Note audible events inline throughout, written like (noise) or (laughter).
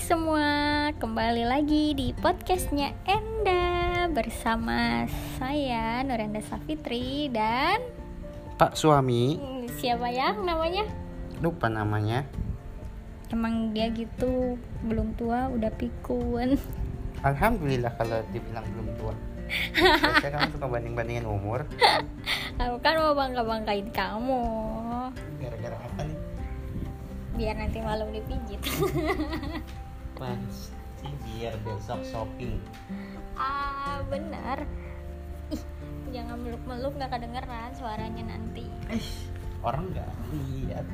semua, kembali lagi di podcastnya Enda bersama saya Nurenda Safitri dan Pak suami hmm, siapa ya namanya? lupa namanya Emang dia gitu, belum tua udah pikun. (laughs) Alhamdulillah kalau dibilang belum tua (laughs) Biasanya kamu suka banding-bandingin umur Aku kan mau bangga-banggain kamu, Gara-gara apa nih? biar nanti malam dipijit. (laughs) Pasti biar besok shopping ah bener. Ih, jangan meluk-meluk nggak kedengeran suaranya nanti. Eh, orang nggak lihat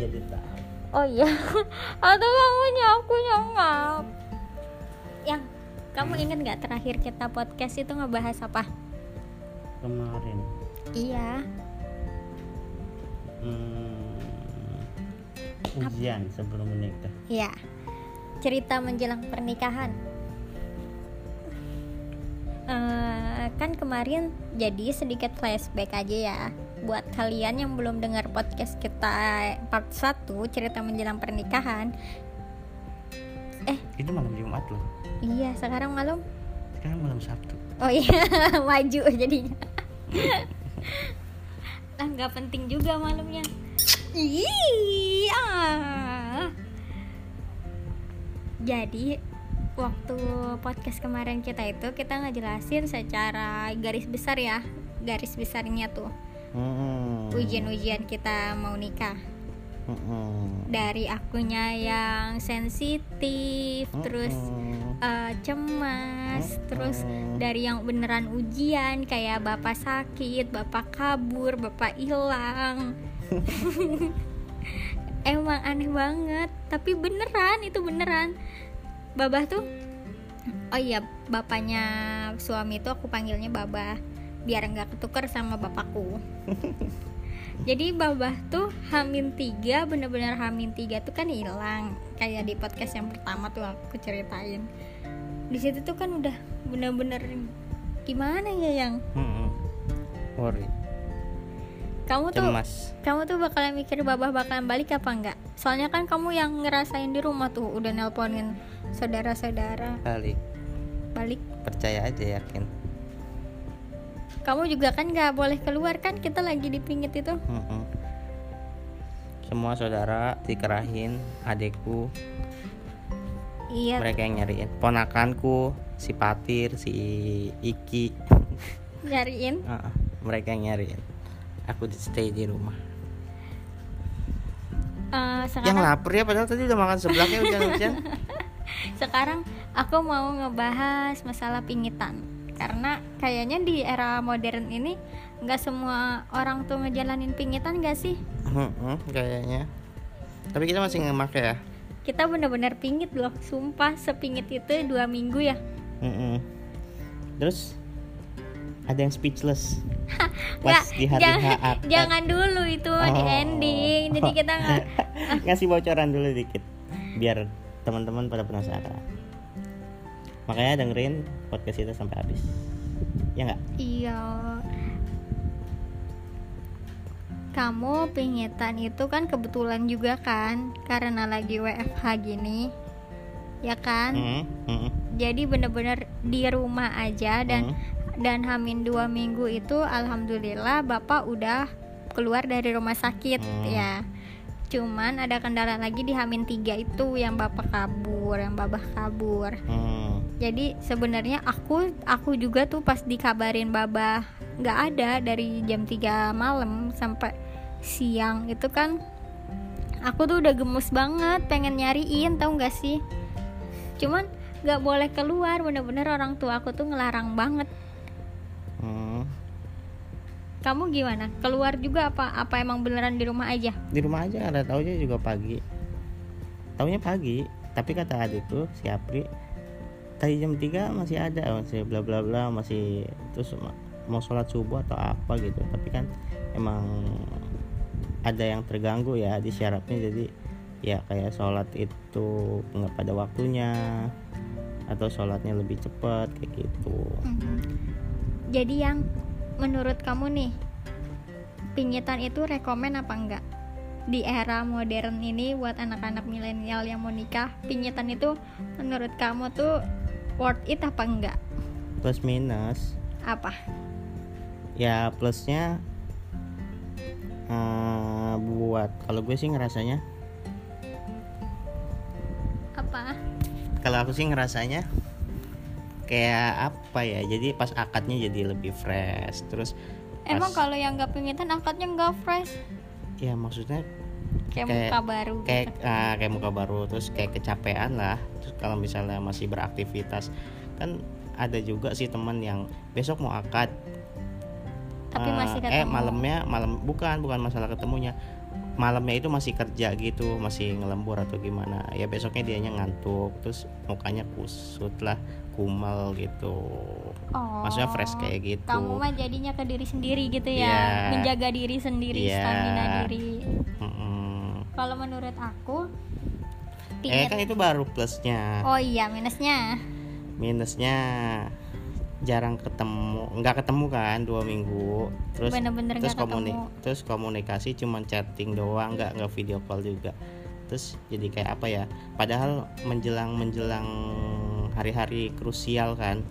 jadi tahu Oh iya, (laughs) atau kamu nyapu nyongap. Yang kamu ingat nggak terakhir kita podcast itu ngebahas apa? Kemarin Iya, hmm, Ujian sebelum menikah iya. Cerita menjelang pernikahan. Eh, kan kemarin jadi sedikit flashback aja ya buat kalian yang belum dengar podcast kita part 1 cerita menjelang pernikahan. Eh, Itu malam Jumat loh iya sekarang malam Sekarang malam Sabtu Oh iya, (laughs) maju jadinya. ah, nggak penting juga malamnya. Iya. Jadi waktu podcast kemarin kita itu kita ngejelasin secara garis besar ya, garis besarnya tuh Hmm. ujian-ujian kita mau nikah. Dari akunya yang sensitif, terus eh, cemas, terus dari yang beneran ujian kayak bapak sakit, bapak kabur, bapak hilang. (laughs) Emang aneh banget, tapi beneran itu beneran. Babah tuh Oh iya, bapaknya suami itu aku panggilnya Babah biar nggak ketukar sama bapakku. (laughs) Jadi babah tuh Hamin tiga bener-bener Hamin tiga tuh kan hilang kayak di podcast yang pertama tuh aku ceritain. Di situ tuh kan udah bener-bener gimana ya yang Hmm. Worry kamu tuh Cemas kamu tuh bakalan mikir babah bakalan balik apa enggak? Soalnya kan kamu yang ngerasain di rumah tuh udah nelponin saudara-saudara Balik balik. Percaya aja yakin Kamu juga kan nggak boleh keluar kan? Kita lagi dipingit itu. Mm-mm. Semua saudara dikerahin, adekku, Iya. mereka yang nyariin. Ponakanku, si Patir, si Iki, Nyariin. Ah, mereka yang nyariin. Aku di stay di rumah. Eh, Yang sekarang lapar ya, padahal tadi udah makan sebelaknya hujan-hujan. (laughs) sekarang aku mau ngebahas masalah pingitan karena kayaknya di era modern ini nggak semua orang tuh ngejalanin pingitan gak sih Kayaknya. Tapi kita masih ngemak ya. kita bener-bener pingit loh sumpah sepingit itu dua minggu ya. Terus ada yang speechless (laughs) Nggak, pas di hari jangan, H (laughs) jangan dulu itu di Oh. ending. Jadi kita nggak (laughs) ngasih bocoran dulu dikit biar teman-teman pada penasaran. Makanya dengerin podcast kita sampai habis. Ya nggak? Iya. Kamu pingitan itu kan kebetulan juga kan karena lagi WFH gini. Ya kan? Mm, mm, jadi bener-bener di rumah aja dan mm. Dan hamin dua minggu itu alhamdulillah bapak udah keluar dari rumah sakit Hmm. ya cuman ada kendala lagi di hamin tiga itu yang bapak kabur yang babah kabur mm. jadi sebenarnya aku aku juga tuh pas dikabarin babah nggak ada dari jam 3 malam sampai siang itu kan aku tuh udah gemes banget pengen nyariin tau gak sih cuman nggak boleh keluar bener-bener orang tua aku tuh ngelarang banget. Kamu gimana? Keluar juga apa apa emang beneran di rumah aja? Di rumah aja ada taunya juga pagi. Taunya pagi tapi kata adikku si Apri tadi jam 3 masih ada masih bla bla bla masih terus ma- mau sholat subuh atau apa gitu. Tapi kan emang ada yang terganggu ya di syaratnya jadi ya kayak sholat itu nggak pada waktunya atau sholatnya lebih cepat kayak gitu. Jadi yang menurut kamu nih pingitan itu rekomen apa enggak? Di era modern ini buat anak-anak milenial yang mau nikah pinyetan itu menurut kamu tuh worth it apa enggak? Plus minus. Apa? Ya plusnya eh, buat kalau gue sih ngerasanya. Apa? Kalau aku sih ngerasanya kayak apa ya jadi pas akadnya jadi lebih fresh terus emang kalau yang nggak pinyetan angkatnya nggak fresh? Ya maksudnya kayak, Kayak- muka baru kayak gitu. ah, kayak muka baru terus kayak kecapean lah. Terus kalau misalnya masih beraktivitas kan ada juga sih teman yang besok mau akad. Tapi Ah, masih eh ketemu. malamnya malam bukan bukan masalah ketemunya malamnya itu masih kerja gitu masih ngelembur atau gimana. Ya besoknya dianya ngantuk terus mukanya kusut lah kumal gitu. Oh, maksudnya fresh kayak gitu. Kamu mah jadinya ke diri sendiri gitu ya Iya. menjaga diri sendiri Iya. stamina diri. Mm-mm. kalau menurut aku eh kan itu baru plusnya. Oh iya minusnya. Minusnya jarang ketemu nggak ketemu kan dua minggu. Terus bener-bener terus nggak komuni ketemu terus komunikasi cuman chatting doang nggak nggak video call juga. Terus jadi kayak apa ya padahal menjelang menjelang hari-hari krusial kan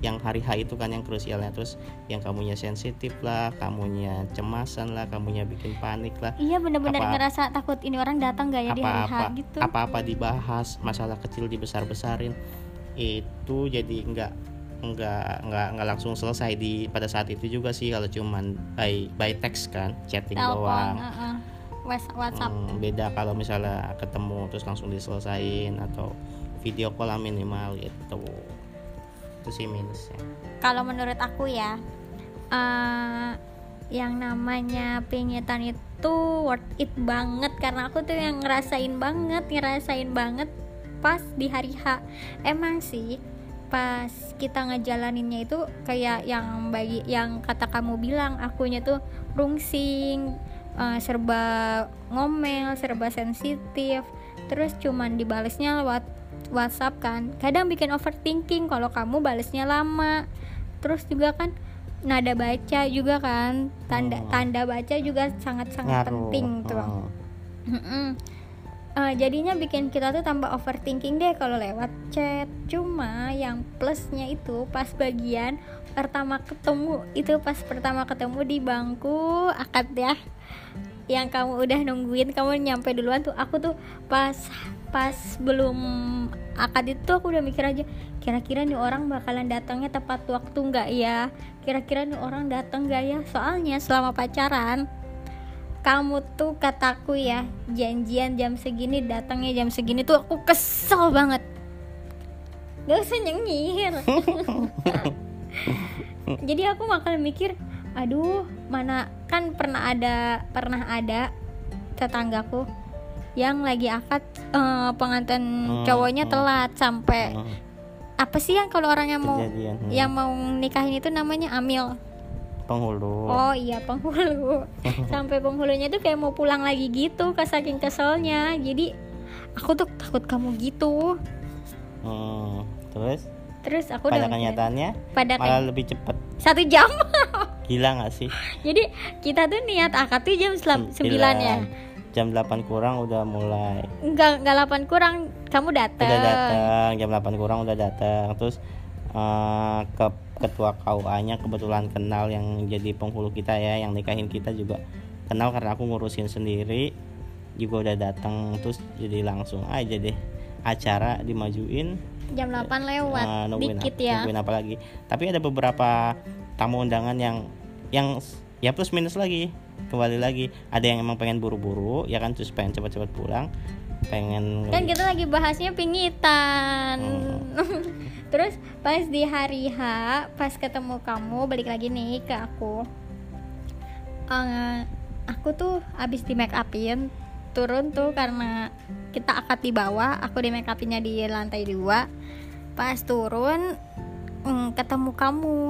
yang hari H itu kan yang krusialnya. Terus yang kamunya sensitif lah kamunya cemasan lah kamunya bikin panik lah. Iya bener-bener Apa- ngerasa takut ini orang datang gak ya di hari H apa-apa gitu. apa-apa dibahas masalah kecil dibesar-besarin itu jadi nggak nggak nggak nggak langsung selesai di pada saat itu juga sih kalau cuman by by text kan chatting telepon doang. uh-uh. Whats- WhatsApp. Hmm, beda kalau misalnya ketemu terus langsung diselesain atau video call lah minimal gitu. Itu sih minusnya. Kalau menurut aku ya eh, yang namanya penyetan itu worth it banget. Karena aku tuh yang ngerasain banget ngerasain banget pas di hari H. Emang sih pas kita ngejalaninnya itu kayak yang bagi yang kata kamu bilang akunya tuh rungsing eh, serba ngomel serba sensitif. Terus cuman dibalesnya lewat WhatsApp kan. Kadang bikin overthinking kalau kamu balesnya lama. Terus juga kan nada baca juga kan. Tanda Hmm. tanda baca juga sangat sangat ngaruh. penting tuh. Hmm. Eh, jadinya bikin kita tuh tambah overthinking deh kalau lewat chat. Cuma yang plusnya itu pas bagian pertama ketemu itu pas pertama ketemu di bangku akad ya yang kamu udah nungguin kamu nyampe duluan tuh aku tuh pas pas belum akad itu aku udah mikir aja kira-kira nih orang bakalan datangnya tepat waktu nggak ya? Kira-kira nih orang datang nggak ya? Soalnya selama pacaran kamu tuh kataku ya janjian jam segini datangnya jam segini tuh aku kesel banget gak usah nyengir (laughs) jadi aku bakal mikir aduh mana kan pernah ada pernah ada tetanggaku yang lagi akad eh, pengantin Hmm, cowoknya hmm. telat sampai Hmm. apa sih yang kalau orang yang mau kejadian hmm. yang mau nikahin itu namanya amil penghulu. Oh iya penghulu. (laughs) Sampai penghulunya tuh kayak mau pulang lagi gitu ke saking keselnya. Jadi aku tuh takut kamu gitu. Hmm. terus? Terus aku pada kenyataannya pada malah lebih cepet. Satu jam. (laughs) Gila nggak sih? Jadi kita tuh niat akad tuh jam sembilan ya? Jam 8 kurang udah mulai. Enggak, enggak 8 kurang kamu datang udah datang jam 8 kurang udah datang terus eh, ke ketua KUA-nya kebetulan kenal yang jadi penghulu kita ya yang nikahin kita juga kenal karena aku ngurusin sendiri. Juga udah datang terus jadi langsung aja deh acara dimajuin. Jam 8 lewat eh, nungguin Dikit apa, ya. nungguin apa lagi. Tapi ada beberapa tamu undangan yang yang ya plus minus lagi kembali lagi. Ada yang emang pengen buru-buru ya kan terus pengen cepat-cepat pulang pengen Kan kita lagi bahasnya pingitan Hmm. (laughs) Terus pas di hari H Pas ketemu kamu balik lagi nih ke aku Eh, Aku tuh abis di make upin Turun tuh karena kita akad di bawah Aku di make upinnya di lantai dua Pas turun mm, Ketemu kamu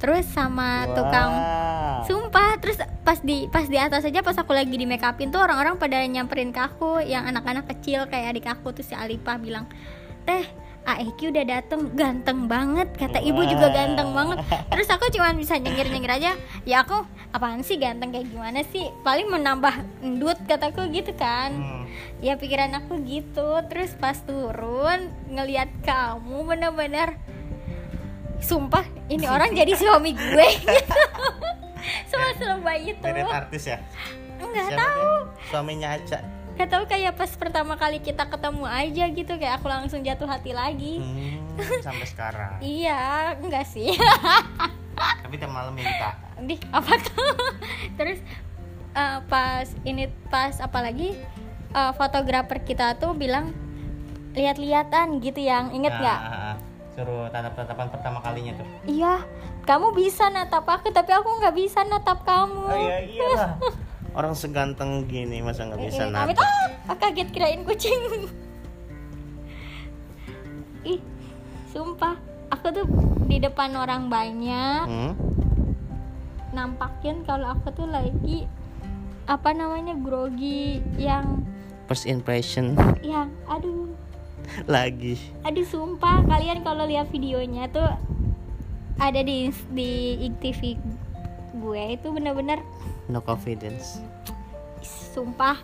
Terus sama tukang Wah. Sumpah, terus pas di pas di atas aja pas aku lagi di make upin tuh orang-orang pada nyamperin ke aku yang anak-anak kecil kayak adik aku tuh si Alipah bilang, "Teh, Aeki udah dateng ganteng banget kata ibu juga ganteng banget. Terus aku cuma bisa nyengir nyengir aja ya aku apaan sih ganteng kayak gimana sih? Paling menambah endut kataku gitu kan. Hmm. ya pikiran aku gitu. Terus pas turun ngelihat kamu bener-bener sumpah ini orang jadi suami gue. (laughs) Gitu selebay itu. Mirip artis ya? Nggak Siapa tahu. dia? suaminya Aca. Nggak tahu kayak pas pertama kali kita ketemu aja gitu kayak aku langsung jatuh hati lagi. Hmm, sampai sekarang. (laughs) Iya enggak sih. (laughs) Tapi tiap malam minta di apa tuh? Terus eh, pas ini pas apalagi eh, fotografer kita tuh bilang lihat-lihatan gitu yang inget nggak? Nah, suruh tatap-tatapan pertama kalinya tuh. Iya kamu bisa natap aku tapi aku nggak bisa natap kamu. Oh iya iyalah. Orang seganteng gini masa nggak bisa Eh, amit natap ah, kaget kirain kucing. Ih sumpah aku tuh di depan orang banyak. Hmm? nampakin kalau aku tuh lagi apa namanya grogi yang first impression. Yang aduh. Lagi. Aduh sumpah kalian kalau lihat videonya tuh ada di di IGTV gue itu bener-bener no confidence. Sumpah.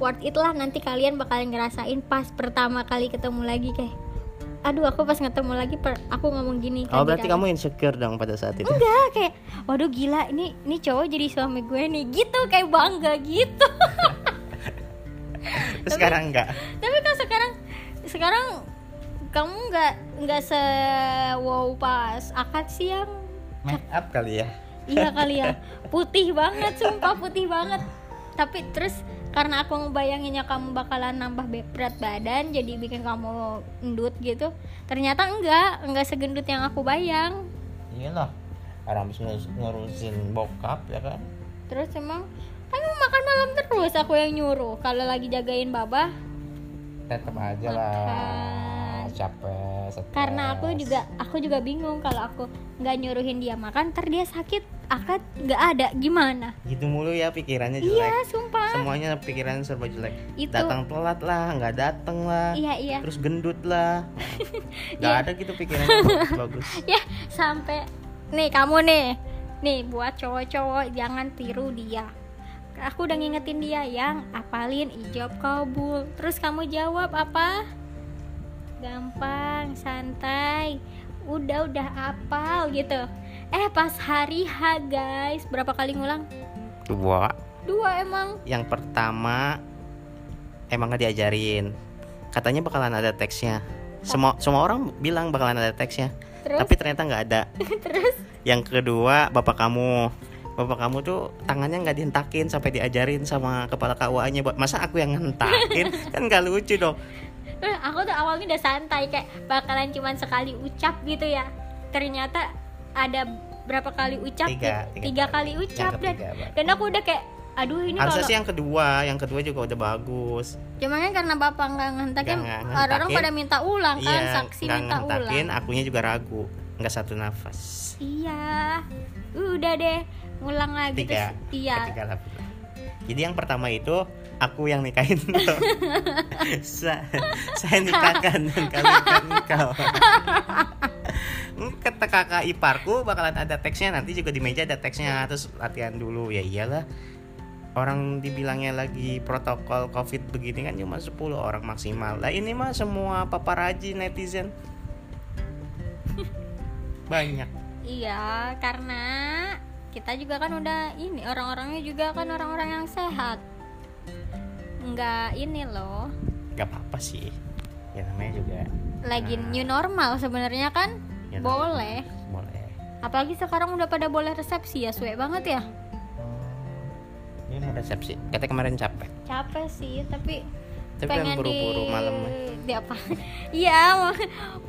Worth it lah nanti kalian bakalan ngerasain pas pertama kali ketemu lagi kayak aduh aku pas ketemu lagi per, aku ngomong gini oh berarti aja. kamu insecure dong pada saat itu? Enggak kayak waduh gila ini ini cowok jadi suami gue nih. Gitu kayak bangga gitu. (laughs) Sekarang enggak? tapi kan sekarang sekarang kamu nggak nggak se wow pas akad siang make up kali ya? Iya (laughs) kali ya. Putih banget sumpah putih banget. Tapi terus karena aku ngebayanginnya kamu bakalan nambah be- berat badan jadi bikin kamu endut gitu ternyata enggak. Enggak segendut yang aku bayang. Iyalah orang habis ngurus- ngurusin bokap ya kan? Terus emang mau makan malam terus aku yang nyuruh. Kalau lagi jagain babah tetap aja lah capek stres. karena aku juga aku juga bingung kalau aku nggak nyuruhin dia makan ter dia sakit akad nggak ada gimana? Gitu mulu ya pikirannya jelek. iya sumpah. Semuanya pikirannya serba jelek. Itu. datang telat lah nggak datang lah. Iya iya. Terus gendut lah. (laughs) Nggak Iya. ada gitu pikirannya bagus, (laughs) bagus. Ya sampai nih kamu nih. Nih buat cowok-cowok jangan tiru dia. Aku udah ngingetin dia yang apalin ijab kabul. Terus kamu jawab apa gampang santai. Udah udah apal gitu. Eh pas hari H guys. Berapa kali ngulang? Dua. Dua emang. Yang pertama emang nggak diajarin. Katanya bakalan ada teksnya. Semua semua orang bilang bakalan ada teksnya. Terus? Tapi ternyata nggak ada. (laughs) Terus? Yang kedua bapak kamu. Bapak kamu tuh tangannya nggak dihentakin sampai diajarin sama kepala KUA nya masa aku yang ngentakin? (laughs) Kan nggak lucu dong Eh, aku tuh awalnya udah santai kayak bakalan cuman sekali ucap gitu ya. Ternyata ada berapa kali ucap? Tiga, tiga tiga kali. kali. Ucap dan Pak. dan aku udah kayak aduh ini harusnya kalau sih yang kedua yang kedua juga udah bagus. Cuman kan karena bapak nggak ngentakin orang-orang pada minta ulang kan iya saksi nggak minta ngentakin ulang. akunya juga ragu nggak satu nafas. Iya. Udah deh ngulang lagi tiga. terus. Iya. Ketiga jadi yang pertama itu aku yang nikahin lo. (laughs) Sa- saya nikahkan dan kawinkan engkau kata kakak iparku bakalan ada teksnya nanti juga di meja ada teksnya. Terus latihan dulu. Ya iyalah. Orang dibilangnya lagi protokol covid begini kan cuma 10 orang maksimal. Lah ini mah semua paparaji netizen. (laughs) Banyak. Iya karena kita juga kan udah ini orang-orangnya juga kan orang-orang yang sehat nggak ini loh. Nggak apa-apa sih. Ya namanya juga lagi Nah. new normal sebenarnya kan? ya boleh. Boleh. Apalagi sekarang udah pada boleh resepsi ya suwe banget ya? Ini mau resepsi. Katanya kemarin capek. Capek sih tapi tapi pengen buru-buru di malam di apa? (laughs) Iya mau,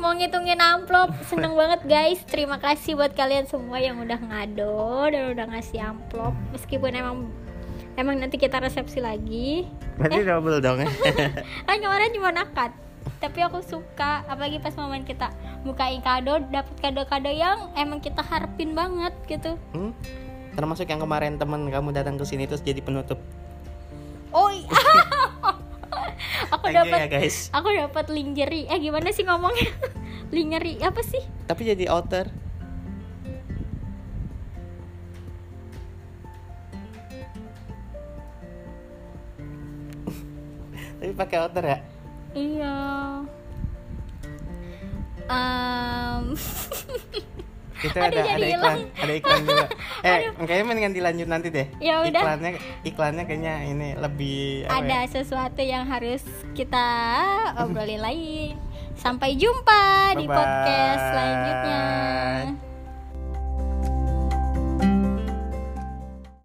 mau ngitungin amplop. Seneng banget guys. Terima kasih buat kalian semua yang udah ngado dan udah ngasih amplop. Meskipun emang emang nanti kita resepsi lagi. Berarti double dong. Kan (laughs) (laughs) kemarin cuma akad tapi aku suka apalagi pas momen kita bukain kado dapat kado-kado yang emang kita harapin banget gitu. Hmm? termasuk yang kemarin teman kamu datang ke sini terus jadi penutup. Oh (laughs) iya aku dapat ya guys. aku dapat lingerie eh gimana sih ngomongnya? Lingerie apa sih? Tapi jadi outer tapi pakai outer ya iya Em, itu (laughs) Aduh, ada ada iklan hilang. ada iklan juga (laughs) eh kayaknya mendingan dilanjut nanti deh Ya udah. iklannya iklannya kayaknya ini lebih apa ada ya? sesuatu yang harus kita obrolin lain sampai jumpa di Bye-bye. podcast selanjutnya